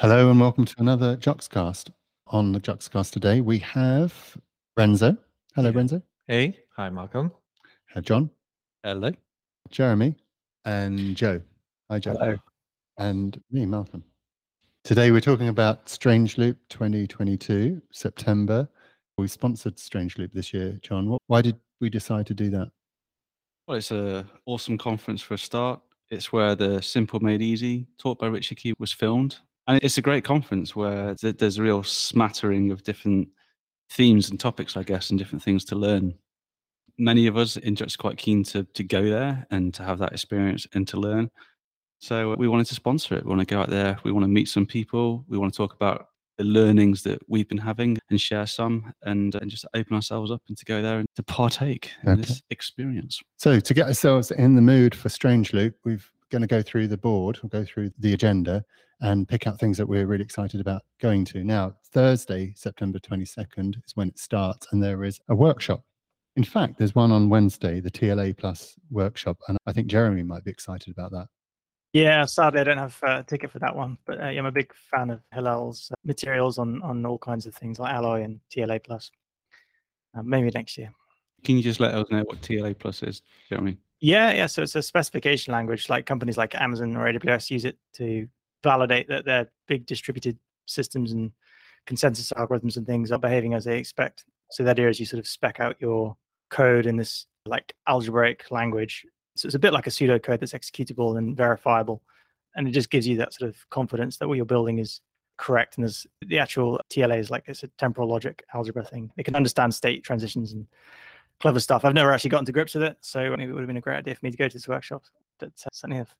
Hello and welcome to another JUXT Cast. On the JUXT Cast today, we have Renzo. Hello, Renzo. Hey, hi, Malcolm. Uh, John, Hello. Jeremy, and Joe. Hi, Joe. Hello. And me, Malcolm. Today, we're talking about Strange Loop 2022, September. We sponsored Strange Loop this year, John. What, why did we decide to do that? Well, it's an awesome conference for a start. It's where the Simple Made Easy taught by Rich Hickey was filmed. And it's a great conference where there's a real smattering of different themes and topics, I guess, and different things to learn. Many of us in are quite keen to, to go there and to have that experience and to learn. So we wanted to sponsor it. We want to go out there. We want to meet some people. We want to talk about the learnings that we've been having and share some and, and just open ourselves up and to go there and to partake in this experience. So, to get ourselves in the mood for Strange Loop, we're going to go through the board, we'll go through the agenda and pick out things that we're really excited about going to. Now, Thursday, September 22nd is when it starts, and there is a workshop. In fact, there's one on Wednesday, the TLA Plus workshop, and I think Jeremy might be excited about that. Yeah, sadly, I don't have uh, a ticket for that one, but uh, yeah, I'm a big fan of Hillel's uh, materials on on all kinds of things like Alloy and TLA Plus. Uh, maybe next year. Can you just let us know what TLA Plus is, Jeremy? Yeah, yeah. So it's a specification language. Like companies like Amazon or AWS use it to validate that their big distributed systems and consensus algorithms and things are behaving as they expect. So the idea is you sort of spec out your code in this like algebraic language. So it's a bit like a pseudocode that's executable and verifiable, and it just gives you that sort of confidence that what you're building is correct. And there's the actual TLA is like it's a temporal logic algebra thing. It can understand state transitions and clever stuff. I've never actually gotten to grips with it, so maybe it would have been a great idea for me to go to this workshop. But uh, certainly have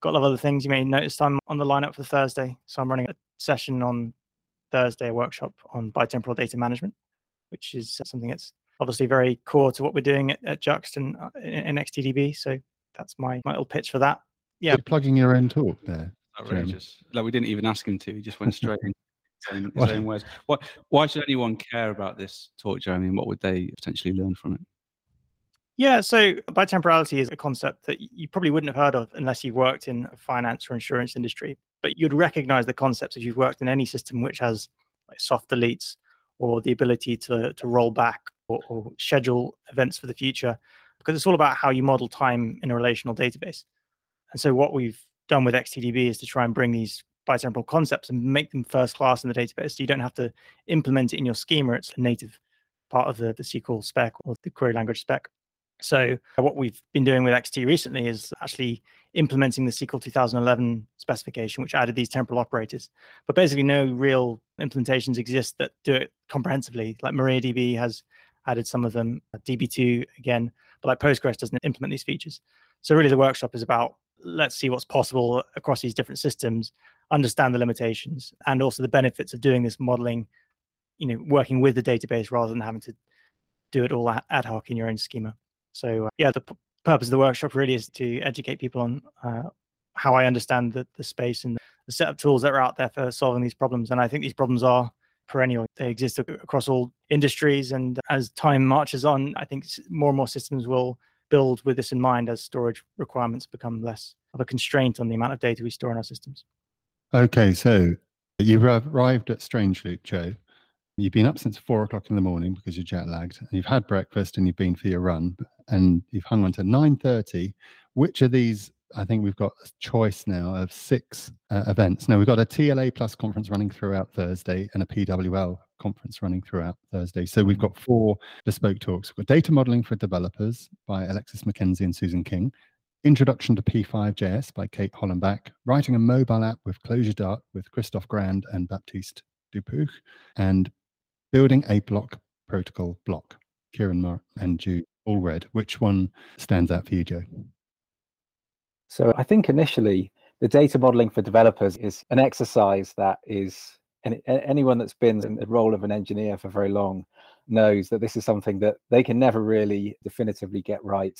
got a lot of other things. You may notice I'm on the lineup for Thursday, so I'm running a session on Thursday, a workshop on bitemporal data management, which is something that's obviously very core to what we're doing at, at Juxt and uh, in, in XTDB. So that's my, my little pitch for that. Yeah. You're plugging your own talk there. Jeremy. Outrageous. Like we didn't even ask him to. He just went straight in. Saying, Why- saying words. Why, why should anyone care about this talk, Jeremy? And what would they potentially learn from it? Yeah, so bitemporality is a concept that you probably wouldn't have heard of unless you've worked in a finance or insurance industry, but you'd recognize the concepts if you've worked in any system which has like soft deletes or the ability to, to roll back or, or schedule events for the future, because it's all about how you model time in a relational database. And so what we've done with XTDB is to try and bring these bitemporal concepts and make them first class in the database. So you don't have to implement it in your schema. It's a native part of the, the SQL spec or the query language spec. So what we've been doing with XT recently is actually implementing the SQL 2011 specification, which added these temporal operators. But basically, no real implementations exist that do it comprehensively. Like MariaDB has added some of them, uh, DB2 again, but like Postgres doesn't implement these features. So really, the workshop is about let's see what's possible across these different systems, understand the limitations, and also the benefits of doing this modeling. You know, working with the database rather than having to do it all ad hoc in your own schema. So uh, yeah, the purpose of the workshop really is to educate people on uh, how I understand the, the space and the set of tools that are out there for solving these problems. And I think these problems are perennial. They exist across all industries. And as time marches on, I think more and more systems will build with this in mind as storage requirements become less of a constraint on the amount of data we store in our systems. Okay, so you've arrived at Strange Loop, Joe. You've been up since four o'clock in the morning because you're jet lagged. And you've had breakfast and you've been for your run, and you've hung on to nine thirty. Which of these? I think we've got a choice now of six uh, events. Now we've got a TLA Plus conference running throughout Thursday and a PWL conference running throughout Thursday. So we've got four bespoke talks. We've got data modeling for developers by Alexis McKenzie and Susan King. Introduction to P5JS by Kate Hollenbach, writing a mobile app with Clojure Dart with Christophe Grand and Baptiste Dupuch, and building a block protocol block. Kieran Mar- and Jude all read. Which one stands out for you, Joe? So I think initially the data modeling for developers is an exercise that is and anyone that's been in the role of an engineer for very long knows that this is something that they can never really definitively get right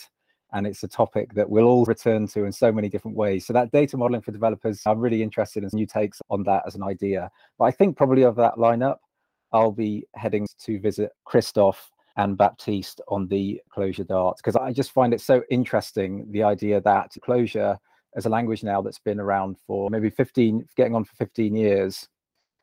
and it's a topic that we'll all return to in so many different ways. So that data modeling for developers i'm really interested in new takes on that as an idea. But i think probably of that lineup i'll be heading to visit christophe and Baptiste on the Clojure Dart because I just find it so interesting the idea that Clojure as a language now that's been around for maybe 15, getting on for 15 years.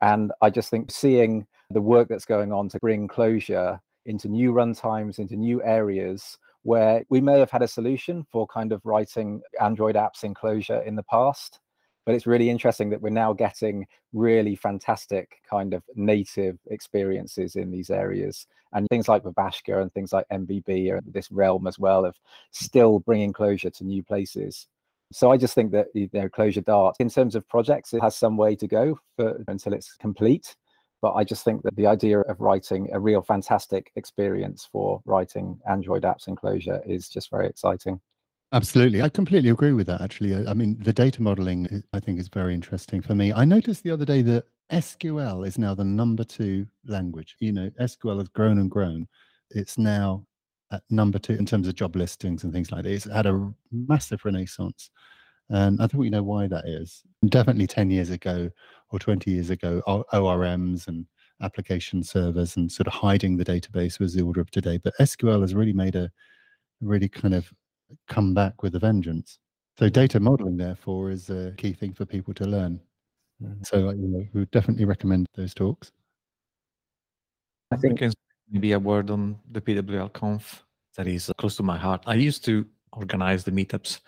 And I just think seeing the work that's going on to bring Clojure into new runtimes, into new areas where we may have had a solution for kind of writing Android apps in Clojure in the past. But it's really interesting that we're now getting really fantastic kind of native experiences in these areas. And things like Babashka and things like nbb are this realm as well of still bringing Clojure to new places. So I just think that you know, Clojure Dart, in terms of projects, it has some way to go for, until it's complete. But I just think that the idea of writing a real fantastic experience for writing Android apps in Clojure is just very exciting. Absolutely. I completely agree with that, actually. I, mean, the data modeling, uh, I think, is very interesting for me. I noticed the other day that SQL is now the number two language. You know, SQL has grown and grown. It's now at number two in terms of job listings and things like that. It's had a massive renaissance. And I think we know why that is. Definitely 10 years ago or 20 years ago, ORMs and application servers and sort of hiding the database was the order of today. But SQL has really made a really kind of come back with a vengeance. So data modeling, therefore, is a key thing for people to learn. Mm. So you know, we would definitely recommend those talks. I think maybe a word on the PWL conf that is close to my heart. I used to organize the meetups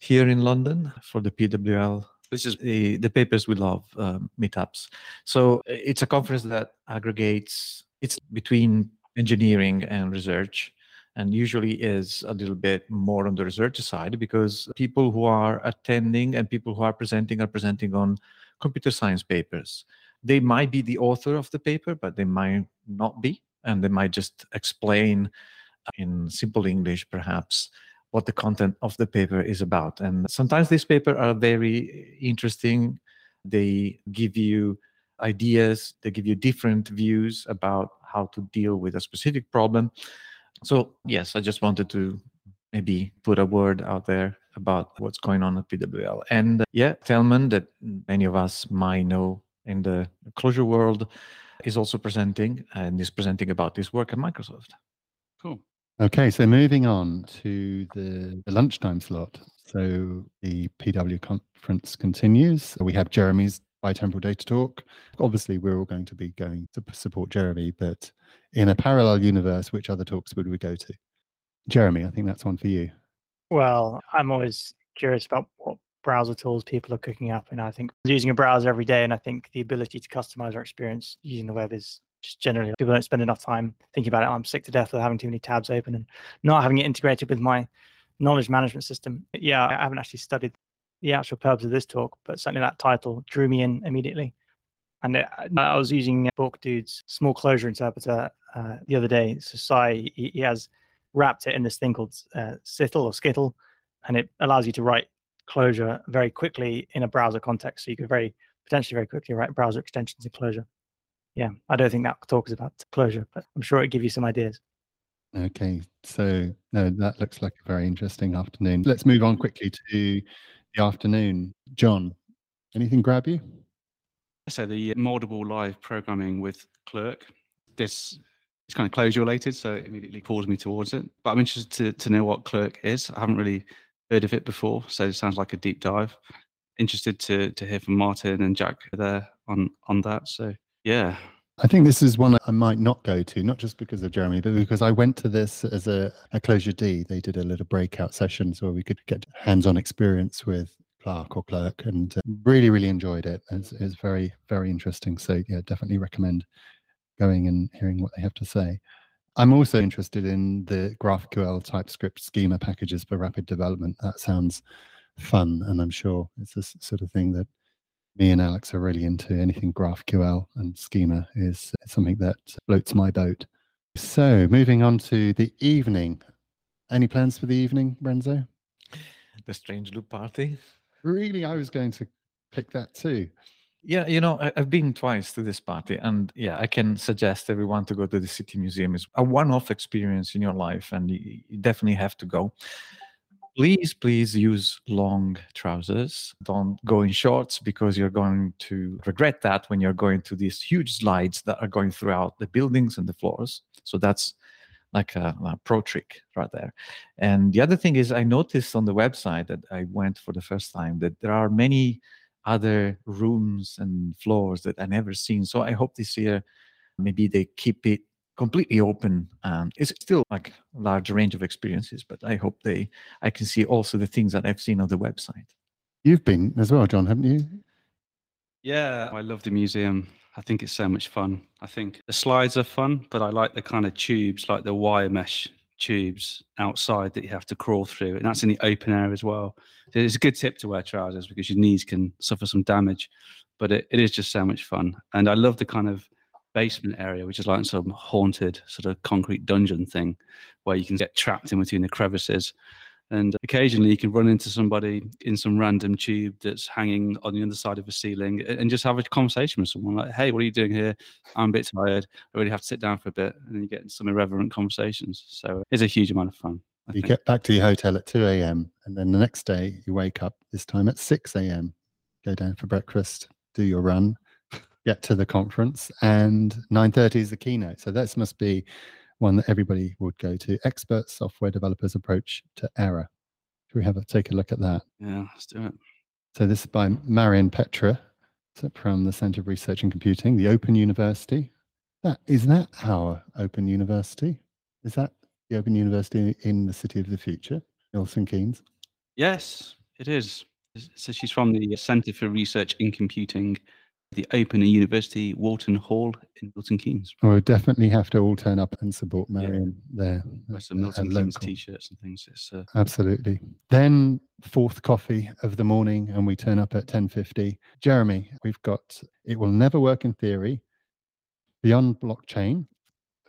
here in London for the PWL. This is the, the papers we love um, meetups. So it's a conference that aggregates, it's between engineering and research and usually is a little bit more on the research side because people who are attending and people who are presenting are presenting on computer science papers. They might be the author of the paper, but they might not be, and they might just explain uh, in simple English, perhaps, what the content of the paper is about. And sometimes these papers are very eh, interesting. They give you ideas, they give you different views about how to deal with a specific problem. So, yes, I just wanted to maybe put a word out there about what's going on at PWL. And uh, yeah, Telman, that many of us might know in the Clojure world, is also presenting and is presenting about his work at Microsoft. Cool. Okay, so moving on to the, the lunchtime slot. So the PW conference continues. We have Jeremy's bitemporal data talk. Obviously, we're all going to be going to support Jeremy, but in a parallel universe, which other talks would we go to? Jeremy, I think that's one for you. Well, I'm always curious about what browser tools people are cooking up. And I think using a browser every day, and I think the ability to customize our experience using the web is just generally people don't spend enough time thinking about it. I'm sick to death of having too many tabs open and not having it integrated with my knowledge management system. Yeah, I haven't actually studied the actual purpose of this talk, but certainly that title drew me in immediately. And it, I was using Borkdude's small Clojure interpreter uh, the other day. So Sai, he, he, has wrapped it in this thing called uh, or Scittle, and it allows you to write Clojure very quickly in a browser context. So you could very potentially very quickly write browser extensions in Clojure yeah, I don't think that talk is about Clojure, but I'm sure it give you some ideas. Okay, so no, that looks like a very interesting afternoon. Let's move on quickly to the afternoon. John, anything grab you? So the moldable live programming with Clerk. This is kind of Clojure related, so it immediately pulls me towards it. But I'm interested to, to know what Clerk is. I haven't really heard of it before, so it sounds like a deep dive. Interested to to hear from Martin and Jack there on on that. So yeah. I think this is one I might not go to, not just because of Jeremy, but because I went to this as a, a Clojure D. They did a little breakout sessions where we could get hands on experience with Clark or Clerk and uh, really, really enjoyed it. It's, it's very, very interesting. So, yeah, definitely recommend going and hearing what they have to say. I'm also interested in the GraphQL TypeScript schema packages for rapid development. That sounds fun. And I'm sure it's a sort of thing that me and Alex are really into anything GraphQL and schema is something that floats my boat. So moving on to the evening. Any plans for the evening, Renzo? The Strange Loop party. Really, I was going to pick that too. Yeah, you know, I, have been twice to this party, and yeah, I can suggest everyone to go to the City Museum. It's a one-off experience in your life, and you, you definitely have to go please please use long trousers don't go in shorts because you're going to regret that when you're going to these huge slides that are going throughout the buildings and the floors so that's like a, a, pro trick right there. And the other thing is, I noticed on the website that I went for the first time that there are many other rooms and floors that I never seen. So I hope this year maybe they keep it completely open and it's still like a large range of experiences but i hope they i can see also the things that i've seen on the website you've been as well john haven't you yeah i love the museum i think it's so much fun. I think the slides are fun but i like the kind of tubes like the wire mesh tubes outside that you have to crawl through and that's in the open air as well. It's a good tip to wear trousers because your knees can suffer some damage but it, it is just so much fun. And i love the kind of basement area, which is like some haunted sort of concrete dungeon thing where you can get trapped in between the crevices. And occasionally you can run into somebody in some random tube that's hanging on the underside of a ceiling and just have a conversation with someone like, hey, what are you doing here? I'm a bit tired. I really have to sit down for a bit. And then you get some irreverent conversations. So it's a huge amount of fun. I you think. get back to your hotel at 2 a.m. and then the next day you wake up this time at 6 a.m., go down for breakfast, do your run, get to the conference and 9.30 is the keynote so this must be one that everybody would go to. Expert software developers approach to error. Should we have a take a look at that? Yeah let's do it. So this is by Marian Petre from the center of research and computing the open university. That is that our open university? Is that the open university in the city of the future milton keynes? Yes it is. So she's from the center for research in computing the Open University Walton Hall in Milton Keynes. we definitely have to all turn up and support Marian yeah. there. Wear some Milton Keynes t-shirts and things. Uh... Absolutely. Then fourth coffee of the morning, and we turn up at ten fifty. Jeremy, we've got it will never work in theory. Beyond blockchain,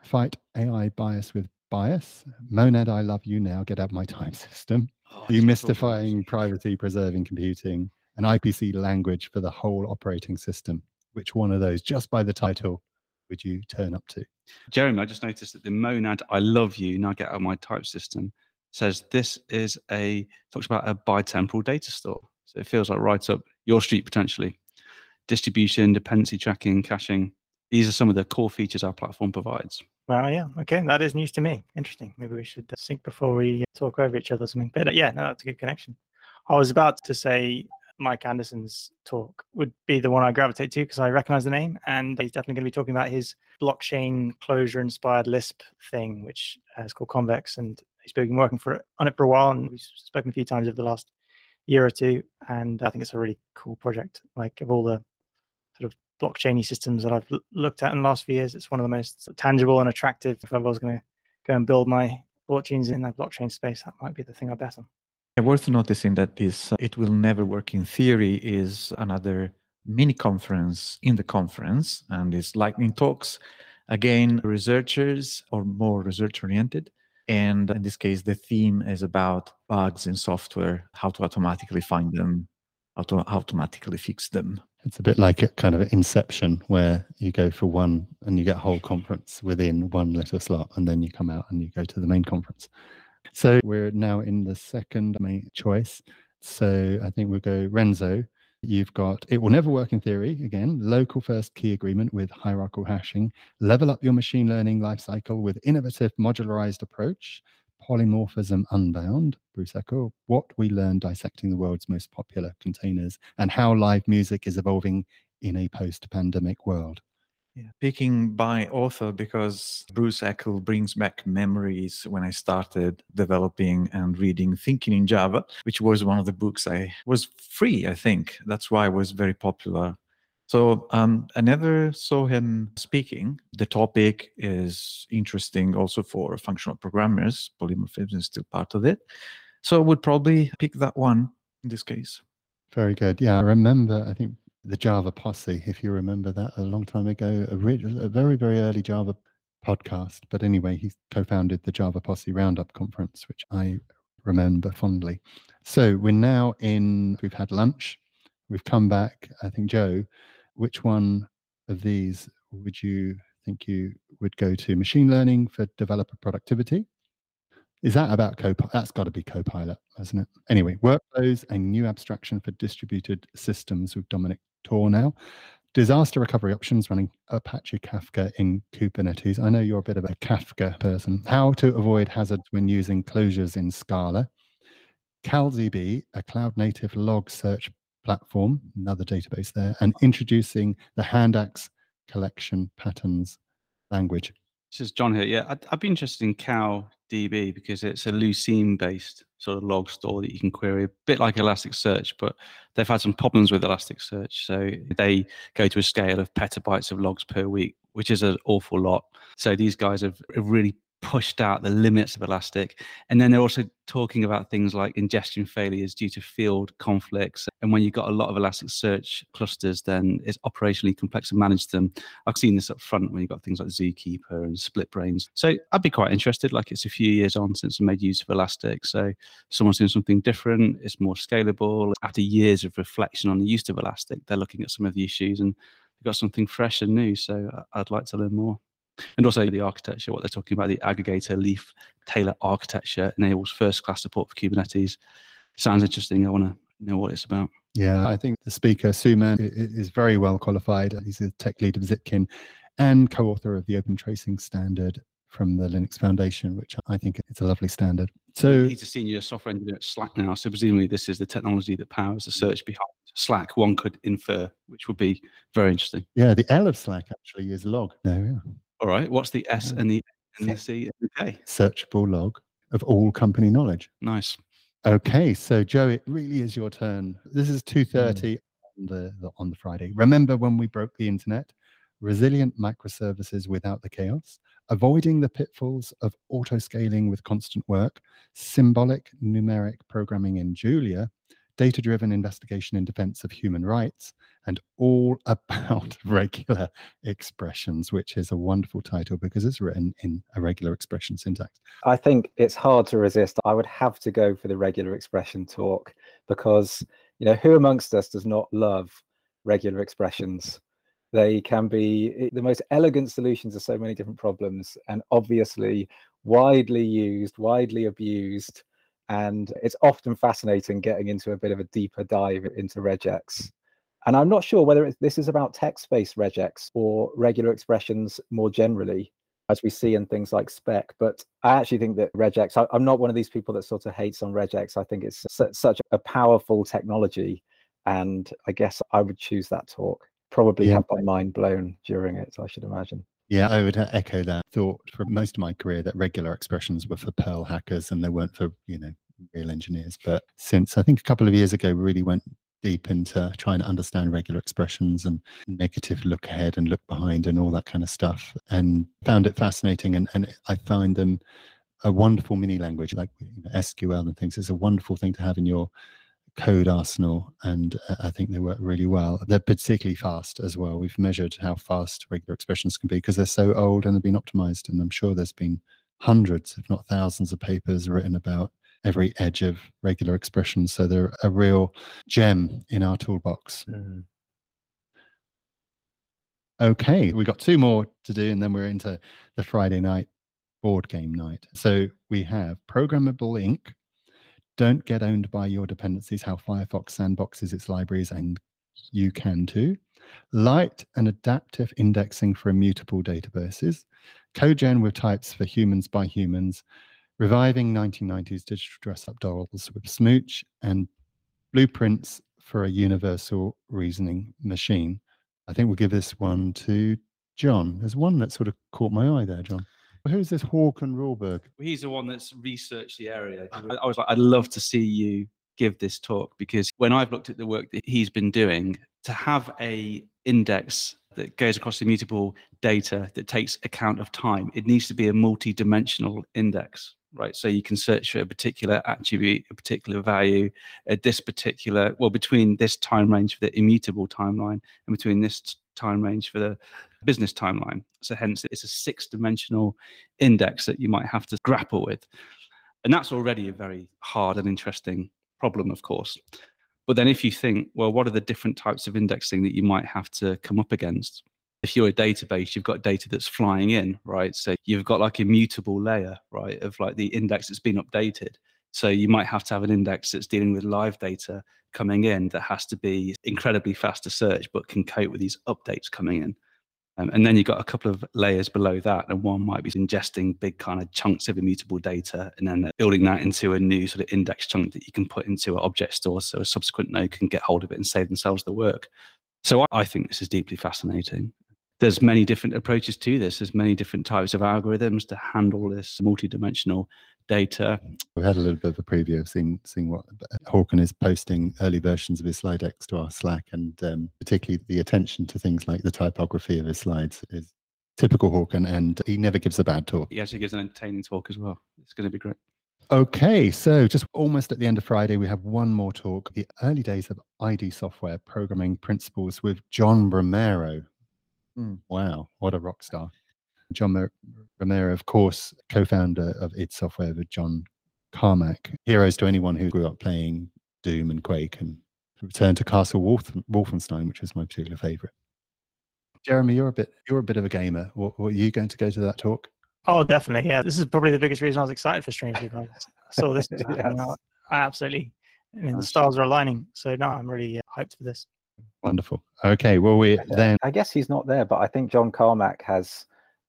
fight AI bias with bias. Monad, I love you now. Get out my type system. Oh, Demystifying privacy preserving computing an IPC language for the whole operating system. Which one of those, just by the title, would you turn up to? Jeremy, I just noticed that the monad I love you, now get out of my type system, says this is a, talks about a bitemporal data store. So it feels like right up your street potentially. Distribution, dependency tracking, caching. These are some of the core features our platform provides. Well, yeah, okay, that is news to me. Interesting. Maybe we should sync before we talk over each other or something. But uh, yeah, no, that's a good connection. I was about to say Mike Anderson's talk would be the one I gravitate to because I recognize the name, and he's definitely going to be talking about his blockchain Clojure inspired Lisp thing, which uh, is called Convex, and he's been working for on it for a while, and we've spoken a few times over the last year or two, and I think it's a really cool project. Like of all the sort of blockchainy systems that I've looked at in the last few years, it's one of the most tangible and attractive. If I was going to go and build my blockchains in that blockchain space, that might be the thing I bet on. Worth noticing that this uh, "It Will Never Work in Theory" is another mini conference in the conference, and it's lightning talks. Again, researchers or more research oriented. And in this case, the theme is about bugs in software, how to automatically find them, how to automatically fix them. It's a bit like a kind of inception where you go for one and you get a whole conference within one little slot, and then you come out and you go to the main conference. So we're now in the second main choice. So I think we'll go Renzo. You've got it will never work in theory. Again, local first key agreement with hierarchical hashing. Level up your machine learning lifecycle with innovative modularized approach. Polymorphism unbound. Bruce Eckel. What we learned dissecting the world's most popular containers and how live music is evolving in a post-pandemic world. Yeah, picking by author because Bruce Eckel brings back memories when I started developing and reading Thinking in Java, which was one of the books I was free, I think. That's why it was very popular. So um, I never saw him speaking. The topic is interesting also for functional programmers. Polymorphism is still part of it. So I would probably pick that one in this case. Very good. Yeah, I remember, I think the Java Posse, if you remember that a long time ago, a, a very, very early Java podcast. But anyway, he co founded the Java Posse Roundup conference, which I remember fondly. So we're now in, we've had lunch, we've come back. I think, Joe, which one of these would you think you would go to? Machine learning for developer productivity? Is that about Copilot? That's got to be Copilot, hasn't it? Anyway, workflows and new abstraction for distributed systems with Dominik Tornow. disaster recovery options running Apache Kafka in Kubernetes. I know you're a bit of a Kafka person. How to avoid hazards when using closures in Scala. KalDB, a cloud native log search platform, another database there, and introducing the Handaxe collection patterns language. This is John here. Yeah, I'd, I'd be interested in KalDB because it's a Lucene based sort of log store that you can query, a bit like Elasticsearch, but they've had some problems with Elasticsearch. So they go to a scale of petabytes of logs per week, which is an awful lot. So these guys have really pushed out the limits of Elastic. And then they're also talking about things like ingestion failures due to field conflicts. And when you've got a lot of Elasticsearch clusters, then it's operationally complex to manage them. I've seen this up front when you've got things like Zookeeper and SplitBrains. So I'd be quite interested. Like it's a few years on since I made use of Elastic. So someone's doing something different, it's more scalable. After years of reflection on the use of Elastic, they're looking at some of the issues and they've got something fresh and new. So I'd like to learn more and also the architecture, what they're talking about, the aggregator leaf tailor architecture enables first class support for Kubernetes. Sounds interesting. I want to know what it's about. Yeah, I think the speaker, Suman, is very well qualified. He's a tech lead of Zipkin and co author of the Open Tracing Standard from the Linux Foundation, which I think it's a lovely standard. So he's a senior software engineer at Slack now. So presumably this is the technology that powers the search behind Slack. One could infer, which would be very interesting. Yeah, the L of Slack actually is log. There we are. All right. What's the S and the and the C and the K? Searchable log of all company knowledge. Nice. Okay, so Joe, it really is your turn. This is hmm. two thirty on the, the on the Friday. Remember when we broke the internet? Resilient microservices without the chaos, avoiding the pitfalls of auto scaling with constant work, symbolic numeric programming in Julia, data driven investigation in defense of human rights, and all about regular expressions, which is a wonderful title because it's written in a regular expression syntax. I think it's hard to resist. I would have to go for the regular expression talk because, you know, who amongst us does not love regular expressions? They can be eh, the most elegant solutions to so many different problems and obviously widely used, widely abused and it's often fascinating getting into a bit of a deeper dive into regex. And I'm not sure whether this is about text-based regex or regular expressions more generally, as we see in things like spec. But I actually think that regex, I, am not one of these people that sort of hates on regex. I think it's such a powerful technology. And I guess I would choose that talk. Probably yeah. have my mind blown during it, I should imagine. Yeah, I would uh, echo that thought for most of my career that regular expressions were for Perl hackers and they weren't for, you know, real engineers. But since I think a couple of years ago, we really went deep into trying to understand regular expressions and negative look ahead and look behind and all that kind of stuff and found it fascinating. And, and I find them a wonderful mini language like you know, SQL and things. It's a wonderful thing to have in your code arsenal and uh, I think they work really well. They're particularly fast as well. We've measured how fast regular expressions can be because they're so old and they've been optimized. And I'm sure there's been hundreds, if not thousands, of papers written about every edge of regular expressions. So they're a real gem in our toolbox. Mm. Okay, we got two more to do, and then we're into the Friday night board game night. So we have Programmable Ink, don't get owned by your dependencies, how Firefox sandboxes its libraries, and you can too. Light and adaptive indexing for immutable databases. CodeGen with types for humans by humans. Reviving 1990s digital dress up dolls with Smooch and blueprints for a universal reasoning machine. I think we'll give this one to John. There's one that sort of caught my eye there, John. Who's this Håkan Råberg? He's the one that's researched the area. I was like, I'd love to see you give this talk because when I've looked at the work that he's been doing, to have a index that goes across immutable data that takes account of time, it needs to be a multi-dimensional index, right? So you can search for a particular attribute, a particular value, at this particular, well, between this time range for the immutable timeline and between this time range for the business timeline. So hence it's a six dimensional index that you might have to grapple with. And that's already a very hard and interesting problem, of course. But then if you think, well, what are the different types of indexing that you might have to come up against? if you're a database, you've got data that's flying in, right? So you've got like a mutable layer, right, of like the index that's been updated. So you might have to have an index that's dealing with live data coming in that has to be incredibly fast to search, but can cope with these updates coming in. Um, and then you've got a couple of layers below that, and one might be ingesting big kind of chunks of immutable data and then building that into a new sort of index chunk that you can put into an object store so a subsequent node can get hold of it and save themselves the work. So I think this is deeply fascinating. There's many different approaches to this. There's many different types of algorithms to handle this multidimensional data. We've had a little bit of a preview of seeing seeing what Håkan is posting early versions of his slide decks to our Slack, and um, particularly the attention to things like the typography of his slides is typical Håkan, and he never gives a bad talk. He actually gives an entertaining talk as well. It's going to be great. Okay, so just almost at the end of Friday, we have one more talk the early days of ID software programming principles with John Romero. Mm, wow, what a rock star. John Romero, of course, co-founder of id Software with John Carmack. Heroes to anyone who grew up playing Doom and Quake and Return to Castle Wolf, Wolfenstein, which was my particular favorite. Jeremy, you're a bit you're a bit of a gamer. What, were you going to go to that talk? Oh, definitely. Yeah, this is probably the biggest reason I was excited for Strange Loop. I saw this. yes. I absolutely. I mean, the stars are aligning. So no, I'm really uh, hyped for this. Wonderful. Okay. Well, we then. I guess he's not there, but I think John Carmack has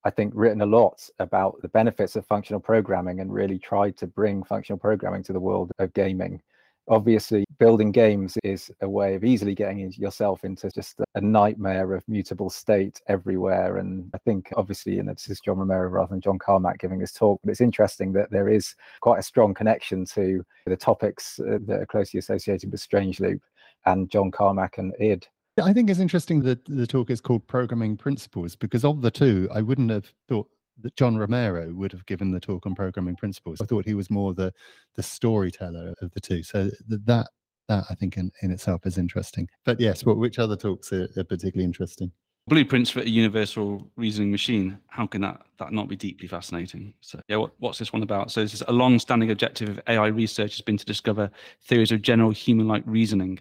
I think, written a lot about the benefits of functional programming and really tried to bring functional programming to the world of gaming. Obviously, building games is a way of easily getting yourself into just a nightmare of mutable state everywhere. And I think, obviously, know, this is John Romero rather than John Carmack giving this talk, but it's interesting that there is quite a strong connection to the topics uh, that are closely associated with Strange Loop and John Carmack and id. I think it's interesting that the talk is called Programming Principles because of the two, I wouldn't have thought that John Romero would have given the talk on programming principles. I thought he was more the the storyteller of the two. So that that I think in, in itself is interesting. But yes, what which other talks are, are particularly interesting? Blueprints for a universal reasoning machine. How can that that not be deeply fascinating? So yeah, what, what's this one about? So this is a long-standing objective of AI research has been to discover theories of general human-like reasoning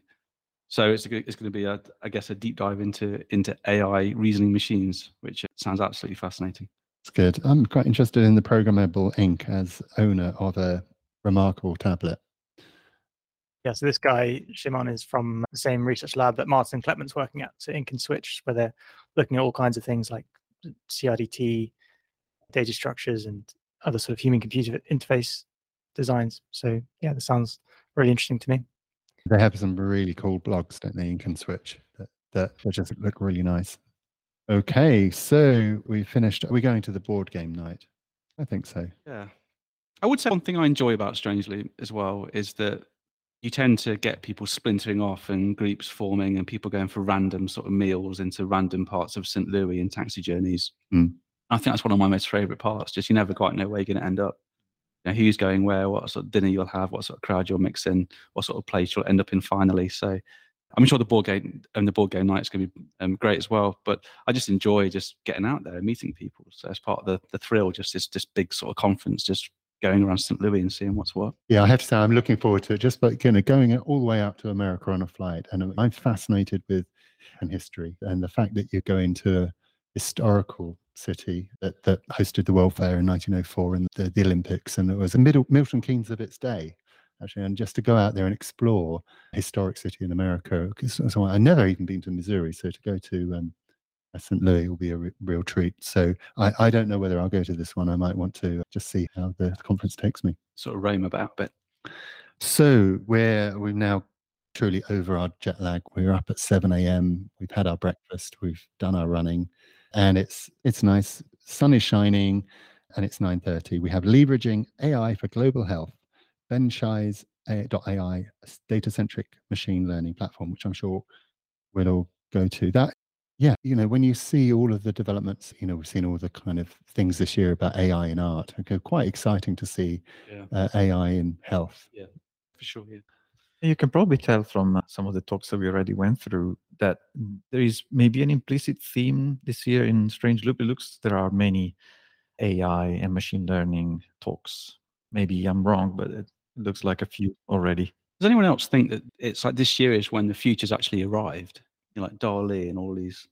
so it's it's going to be a, I guess, a deep dive into into AI reasoning machines, which sounds absolutely fascinating. It's good. I'm quite interested in the programmable ink as owner of a remarkable tablet. Yeah, so this guy Szymon is from the same research lab that Martin Kleppmann's working at, so Ink and Switch, where they're looking at all kinds of things like CRDT, data structures, and other sort of human-computer interface designs. So yeah, this sounds really interesting to me. They have some really cool blogs, don't they? Ink and Switch that, that just look really nice. Okay, so we finished. Are we going to the board game night? I think so. Yeah. I would say one thing I enjoy about Strange Loop as well is that you tend to get people splintering off and groups forming and people going for random sort of meals into random parts of St. Louis and taxi journeys. Mm. I think that's one of my most favorite parts. Just you never quite know where you're going to end up know, who's going where, what sort of dinner you'll have, what sort of crowd you'll mix in, what sort of place you'll end up in finally. So I'm sure the board game and the board game night is going to be um, great as well. But I just enjoy just getting out there and meeting people. So as part of the, the thrill, just this this big sort of conference, just going around St. Louis and seeing what's what. Yeah, I have to say I'm looking forward to it. Just like you know, going all the way out to America on a flight, and I'm fascinated with and history and the fact that you're going to a historical city that, that hosted the World Fair in 1904 and the, the Olympics, and it was a middle, Milton Keynes of its day, actually. And just to go out there and explore historic city in America, so I've never even been to Missouri, so to go to um, St. Louis will be a re- real treat. So I, I don't know whether I'll go to this one. I might want to just see how the conference takes me. Sort of roam about a bit. So we're we've now truly over our jet lag. We're up at 7 a.m. We've had our breakfast. We've done our running and it's it's nice. Sun is shining, and it's 9:30. We have leveraging AI for global health. Ben Shai's AI data-centric machine learning platform, which I'm sure we'll all go to. That yeah, you know, when you see all of the developments, you know, we've seen all the kind of things this year about AI in art. Okay, quite exciting to see yeah. uh, AI in health. Yeah, for sure. Yeah. You can probably tell from uh, some of the talks that we already went through that there is maybe an implicit theme this year in Strange Loop. It looks there are many AI and machine learning talks. Maybe I'm wrong, but it looks like a few already. Does anyone else think that it's like this year is when the future's actually arrived? You know, like DALL-E and all these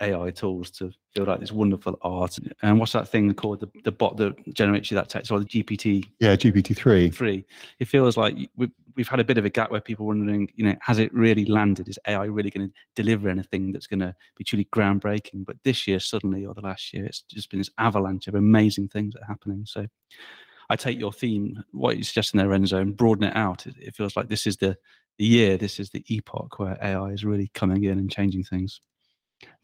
AI tools to build like this wonderful art. And what's that thing called? The, the bot that generates you that text, or the GPT? Yeah, GPT three. Three. It feels like we've we've had a bit of a gap where people are wondering, you know, has it really landed? Is AI really going to deliver anything that's going to be truly groundbreaking? But this year, suddenly, or the last year, it's just been this avalanche of amazing things that are happening. So. I take your theme, what you're suggesting there, Renzo, and broaden it out. It, it feels like this is the the year, this is the epoch where AI is really coming in and changing things.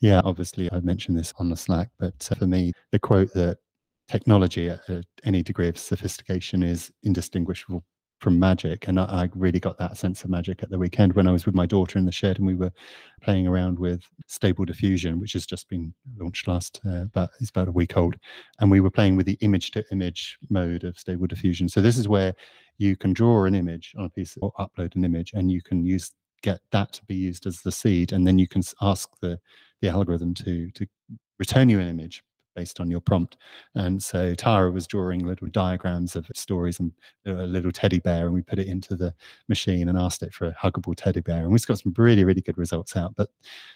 Yeah, obviously, I mentioned this on the Slack, but uh, for me, the quote that technology at any degree of sophistication is indistinguishable from magic. And I, I, really got that sense of magic at the weekend when I was with my daughter in the shed and we were playing around with Stable Diffusion, which has just been launched last, uh, about, it's about a week old. And we were playing with the image to image mode of Stable Diffusion. So this is where you can draw an image on a piece or upload an image and you can use get that to be used as the seed and then you can ask the the algorithm to to return you an image based on your prompt. And so Tara was drawing little diagrams of stories and uh, a little teddy bear, and we put it into the machine and asked it for a huggable teddy bear. And we've got some really, really good results out. But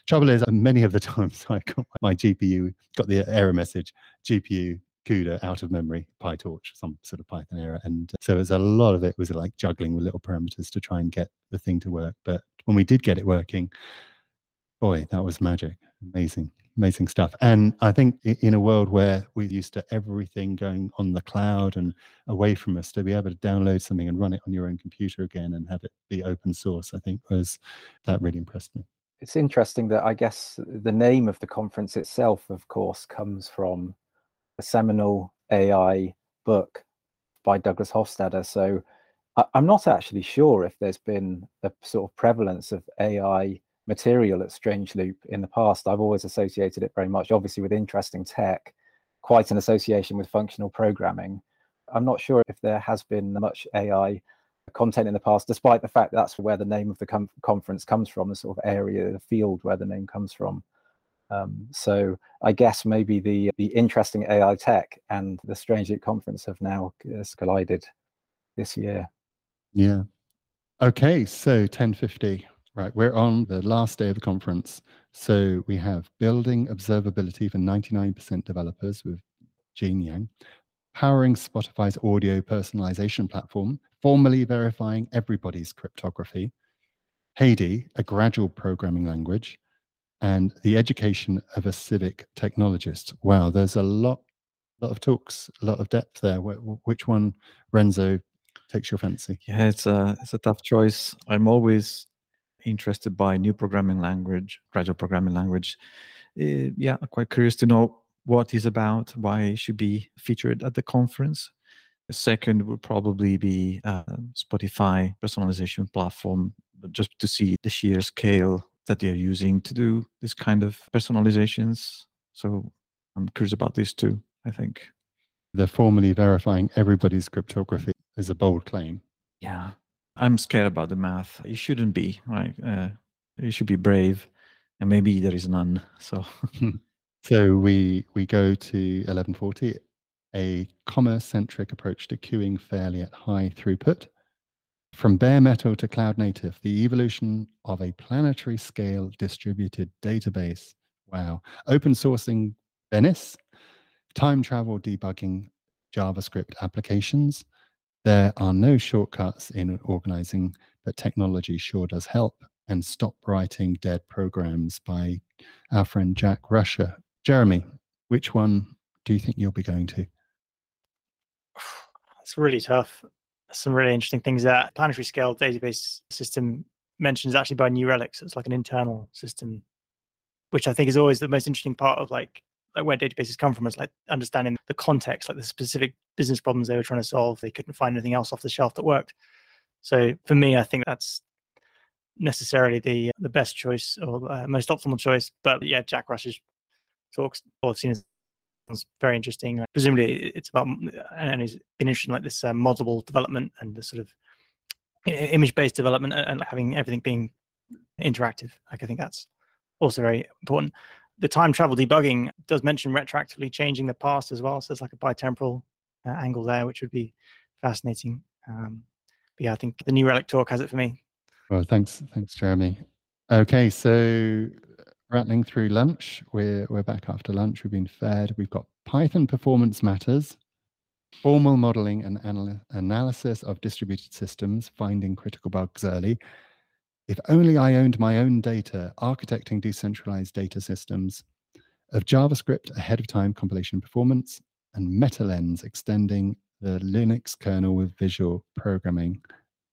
trouble is, many of the times I got my GPU, got the error message, GPU CUDA out of memory, PyTorch, some sort of Python error. And uh, so there's a lot of it was like juggling with little parameters to try and get the thing to work. But when we did get it working, boy, that was magic. Amazing amazing stuff. And I think in a world where we're used to everything going on the cloud and away from us, to be able to download something and run it on your own computer again and have it be open source, I think was that really impressed me. It's interesting that I guess the name of the conference itself, of course, comes from a seminal AI book by Douglas Hofstadter. So I'm not actually sure if there's been a sort of prevalence of AI material at Strange Loop in the past. I've always associated it very much, obviously, with interesting tech, quite an association with functional programming. I'm not sure if there has been much AI content in the past, despite the fact that that's where the name of the com- conference comes from, the sort of area, the field where the name comes from. Um, so I guess maybe the the interesting AI tech and the Strange Loop conference have now uh, collided this year. Yeah. Okay, so 1050. Right, we're on the last day of the conference. So we have building observability for 99% developers with Jean Yang, powering Spotify's audio personalization platform, formally verifying everybody's cryptography, Haydee, a gradual programming language, and the education of a civic technologist. Wow, there's a lot, lot of talks, a lot of depth there. Which one, Renzo, takes your fancy? Yeah, it's a it's a tough choice. I'm always interested by new programming language, gradual programming language. Uh, yeah, quite curious to know what is about, why it should be featured at the conference. The second would probably be uh, Spotify personalization platform, just to see the sheer scale that they're using to do this kind of personalizations. So I'm curious about this too, I think. They're formally verifying everybody's cryptography is a bold claim. Yeah. I'm scared about the math. You shouldn't be, right? Uh, you should be brave, and maybe there is none. So, so we we go to 1140, a commerce-centric approach to queuing fairly at high throughput. From bare metal to cloud native, the evolution of a planetary scale distributed database. Wow. Open sourcing Venice, time travel debugging JavaScript applications, there are no shortcuts in organizing, but technology sure does help. And Stop Writing Dead Programs by our friend Jack Rusher. Jeremy, which one do you think you'll be going to? It's really tough. Some really interesting things that Planetary scale database system mentions actually by New Relic's. It's like an internal system, which I think is always the most interesting part of like like where databases come from is like understanding the context, like the specific business problems they were trying to solve. They couldn't find anything else off the shelf that worked. So for me, I think that's necessarily the the best choice or uh, most optimal choice. But yeah, Jack Rusher's talks I've seen is very interesting. Presumably, it's about and he's been interested in like this uh, development and the sort of image based development and having everything being interactive. Like I think that's also very important the time travel debugging does mention retroactively changing the past as well. So there's like a bitemporal uh, angle there, which would be fascinating. Um, but yeah, I think the New Relic talk has it for me. Well, thanks, thanks, Jeremy. Okay, so rattling through lunch. We're we're back after lunch. We've been fed. We've got Python performance matters, formal modeling and anal- analysis of distributed systems, finding critical bugs early. If only I owned my own data, architecting decentralized data systems, of JavaScript ahead of time compilation performance, and MetaLens extending the Linux kernel with visual programming.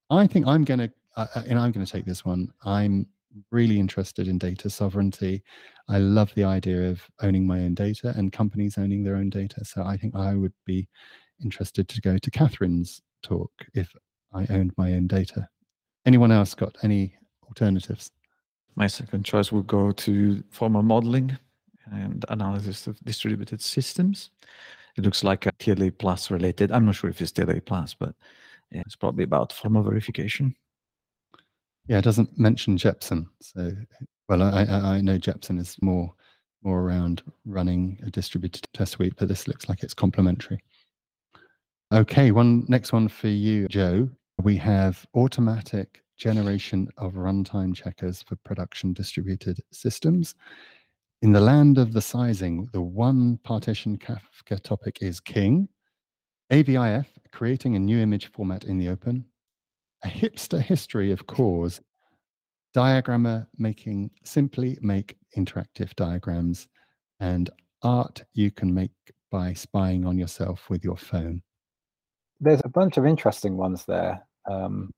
I think I'm going to, uh, and I'm going to take this one. I'm really interested in data sovereignty. I love the idea of owning my own data and companies owning their own data. So I think I would be interested to go to Catherine's talk if I owned my own data. Anyone else got any alternatives? My second choice would go to formal modeling and analysis of distributed systems. It looks like a TLA plus related. I'm not sure if it's TLA plus, but yeah, it's probably about formal verification. Yeah, it doesn't mention Jepsen. So, well, I, I, I know Jepsen is more more around running a distributed test suite, but this looks like it's complementary. Okay, one next one for you, Joe. We have automatic generation of runtime checkers for production distributed systems. In the land of the sizing, the one partition Kafka topic is king. AVIF, creating a new image format in the open. A hipster history of cores. Diagrammar making simply make interactive diagrams. And art you can make by spying on yourself with your phone. There's a bunch of interesting ones there. Um,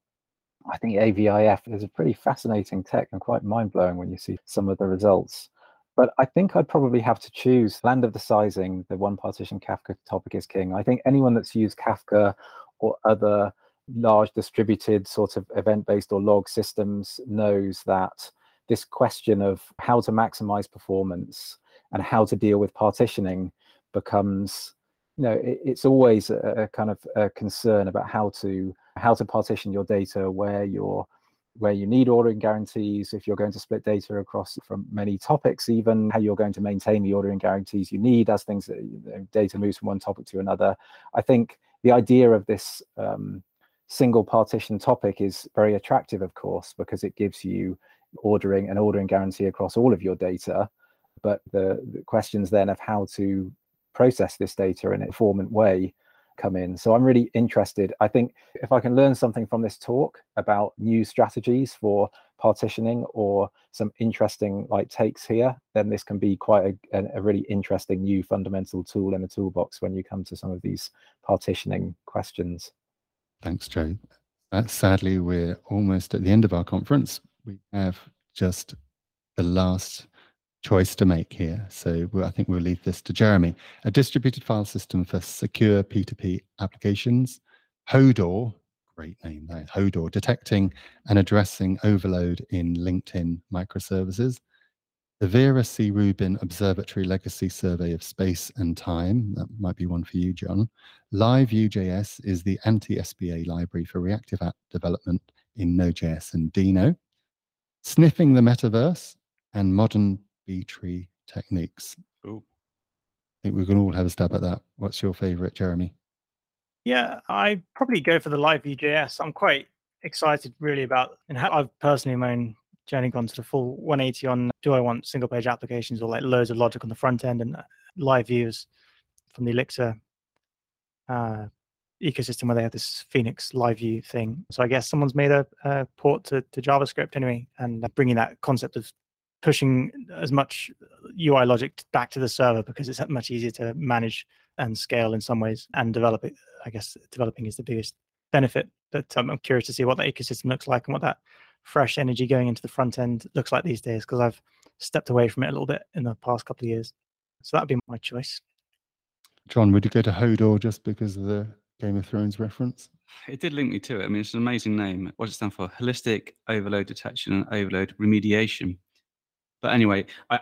I think AVIF is a pretty fascinating tech and quite mind blowing when you see some of the results. But I think I'd probably have to choose Land of the Sizing, the one partition Kafka topic is king. I think anyone that's used Kafka or other large distributed sort of event-based or log systems knows that this question of how to maximize performance and how to deal with partitioning becomes you know it, it's always a, a, kind of a concern about how to how to partition your data where you're where you need ordering guarantees, if you're going to split data across from many topics, even how you're going to maintain the ordering guarantees you need as things you know, data moves from one topic to another. I think the idea of this um, single partition topic is very attractive, of course, because it gives you ordering and ordering guarantee across all of your data. But the, the questions then of how to process this data in a performant way come in. So I'm really interested. I think if I can learn something from this talk about new strategies for partitioning or some interesting like takes here, then this can be quite a, a really interesting new fundamental tool in the toolbox when you come to some of these partitioning questions. Thanks, Joe. Uh, sadly, we're almost at the end of our conference. We have just the last choice to make here. So I think we'll leave this to Jeremy. A distributed file system for secure P2P applications. HODOR, great name there, HODOR, detecting and addressing overload in LinkedIn microservices. The Vera C. Rubin Observatory Legacy Survey of Space and Time, that might be one for you, John. LiveViewJS is the anti-SPA library for reactive app development in Node.js and Deno. Sniffing the Metaverse and modern B-tree techniques. Ooh. I think we can all have a stab at that. What's your favorite, Jeremy? Yeah, I probably go for the LiveViewJS. I'm quite excited really about and how I've personally my own journey gone to the full 180 on do I want single page applications or like loads of logic on the front end and uh, live views from the Elixir uh, ecosystem where they have this Phoenix live view thing. So I guess someone's made a, a port to, to JavaScript anyway and bringing that concept of pushing as much UI logic back to the server because it's much easier to manage and scale in some ways and develop it. I guess developing is the biggest benefit. But um, I'm curious to see what that ecosystem looks like and what that fresh energy going into the front end looks like these days because I've stepped away from it a little bit in the past couple of years. So that'd be my choice. John, would you go to Hodor just because of the Game of Thrones reference? It did link me to it. I mean, it's an amazing name. What does it stand for? Holistic Overload Detection and Overload Remediation. But anyway, I,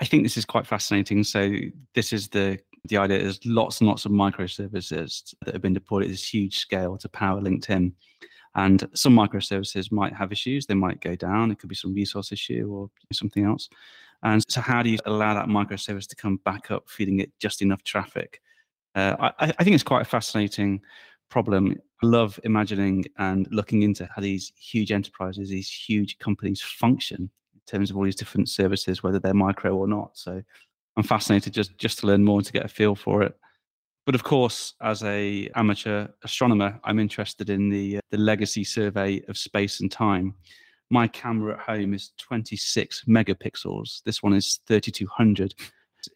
I think this is quite fascinating. So this is the the idea. There's lots and lots of microservices that have been deployed at this huge scale to power LinkedIn. And some microservices might have issues. They might go down. It could be some resource issue or something else. And so, how do you allow that microservice to come back up, feeding it just enough traffic? Uh, I, I think it's quite a fascinating problem. I love imagining and looking into how these huge enterprises, these huge companies function terms of all these different services, whether they're micro or not. So I'm fascinated just just to learn more and to get a feel for it. But of course, as a amateur astronomer, I'm interested in the uh, the legacy survey of space and time. My camera at home is 26 megapixels. This one is 3200.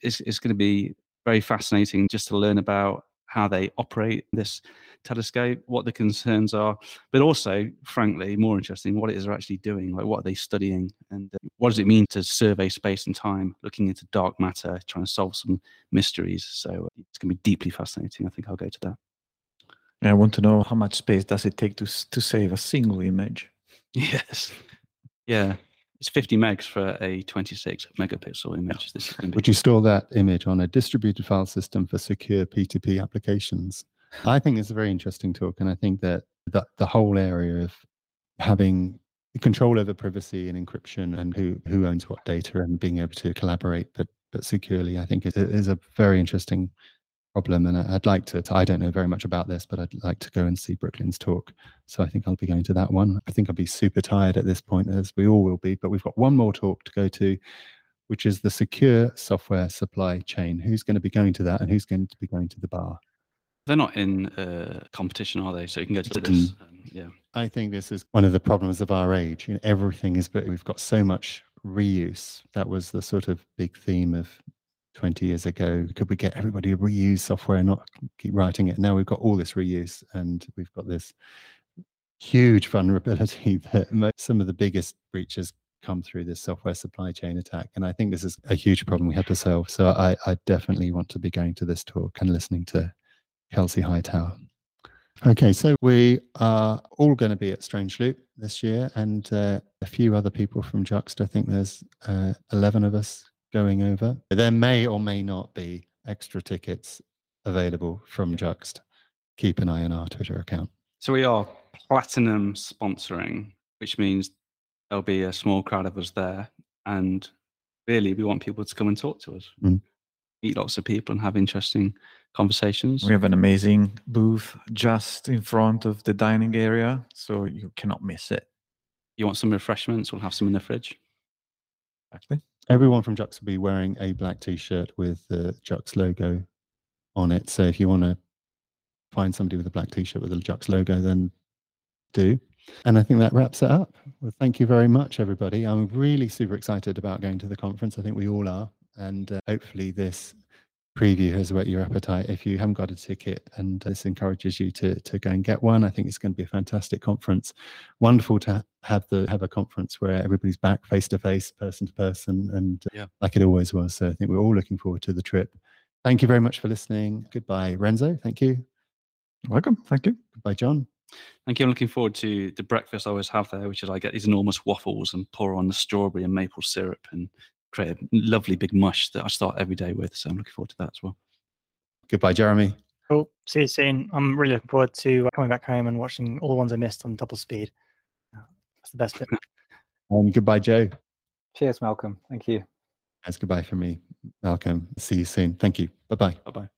It's, it's going to be very fascinating just to learn about how they operate this telescope, what the concerns are, but also, frankly, more interesting, what it is they're actually doing. Like, what are they studying, and uh, what does it mean to survey space and time, looking into dark matter, trying to solve some mysteries. So uh, it's going to be deeply fascinating. I think I'll go to that. I want to know how much space does it take to to save a single image? Yes. Yeah. It's 50 megs for a 26 megapixel image. This is Would you store that image on a distributed file system for secure P2P applications? I think it's a very interesting talk, and I think that the, the whole area of having control over privacy and encryption and who who owns what data and being able to collaborate but but securely, I think is, is a very interesting problem. And I'd like to, I don't know very much about this, but I'd like to go and see Brooklyn's talk. So I think I'll be going to that one. I think I'll be super tired at this point, as we all will be. But we've got one more talk to go to, which is the secure software supply chain. Who's going to be going to that, and who's going to be going to the bar? They're not in uh, competition, are they? So you can go to this. Um, yeah. I think this is one of the problems of our age. You know, everything is, but we've got so much reuse. That was the sort of big theme of 20 years ago. Could we get everybody to reuse software and not keep writing it? Now we've got all this reuse and we've got this huge vulnerability that some of the biggest breaches come through this software supply chain attack. And I think this is a huge problem we have to solve. So I, I definitely want to be going to this talk and listening to Kelsey Hightower. Okay, so we are all going to be at Strange Loop this year, and uh, a few other people from Juxt. I think there's uh, 11 of us going over. There may or may not be extra tickets available from Juxt. Keep an eye on our Twitter account. So we are platinum sponsoring, which means there'll be a small crowd of us there, and really we want people to come and talk to us, mm. meet lots of people, and have interesting conversations. We have an amazing booth just in front of the dining area, so you cannot miss it. You want some refreshments? We'll have some in the fridge. Actually, everyone from JUXT will be wearing a black T-shirt with the JUXT logo on it. So if you want to find somebody with a black T-shirt with a JUXT logo, then do. And I think that wraps it up. Well, thank you very much, everybody. I'm really super excited about going to the conference. I think we all are, and uh, hopefully this preview has whet your appetite. If you haven't got a ticket and this encourages you to to go and get one i think it's going to be a fantastic conference. Wonderful to have the have a conference where everybody's back face to face person to person and uh, yeah. like it always was. So i think we're all looking forward to the trip. Thank you very much for listening. Goodbye renzo. Thank you. Welcome. Thank you. Goodbye john. Thank you. I'm looking forward to the breakfast I always have there, which is I get these enormous waffles and pour on the strawberry and maple syrup and create a lovely big mush that I start every day with. So I'm looking forward to that as well. Goodbye, Jeremy. Cool. See you soon. I'm really looking forward to uh, coming back home and watching all the ones I missed on double speed. Uh, that's the best bit. and um, goodbye, Joe. Cheers, Malcolm. Thank you. That's goodbye for me, Malcolm. See you soon. Thank you. Bye bye. Bye bye.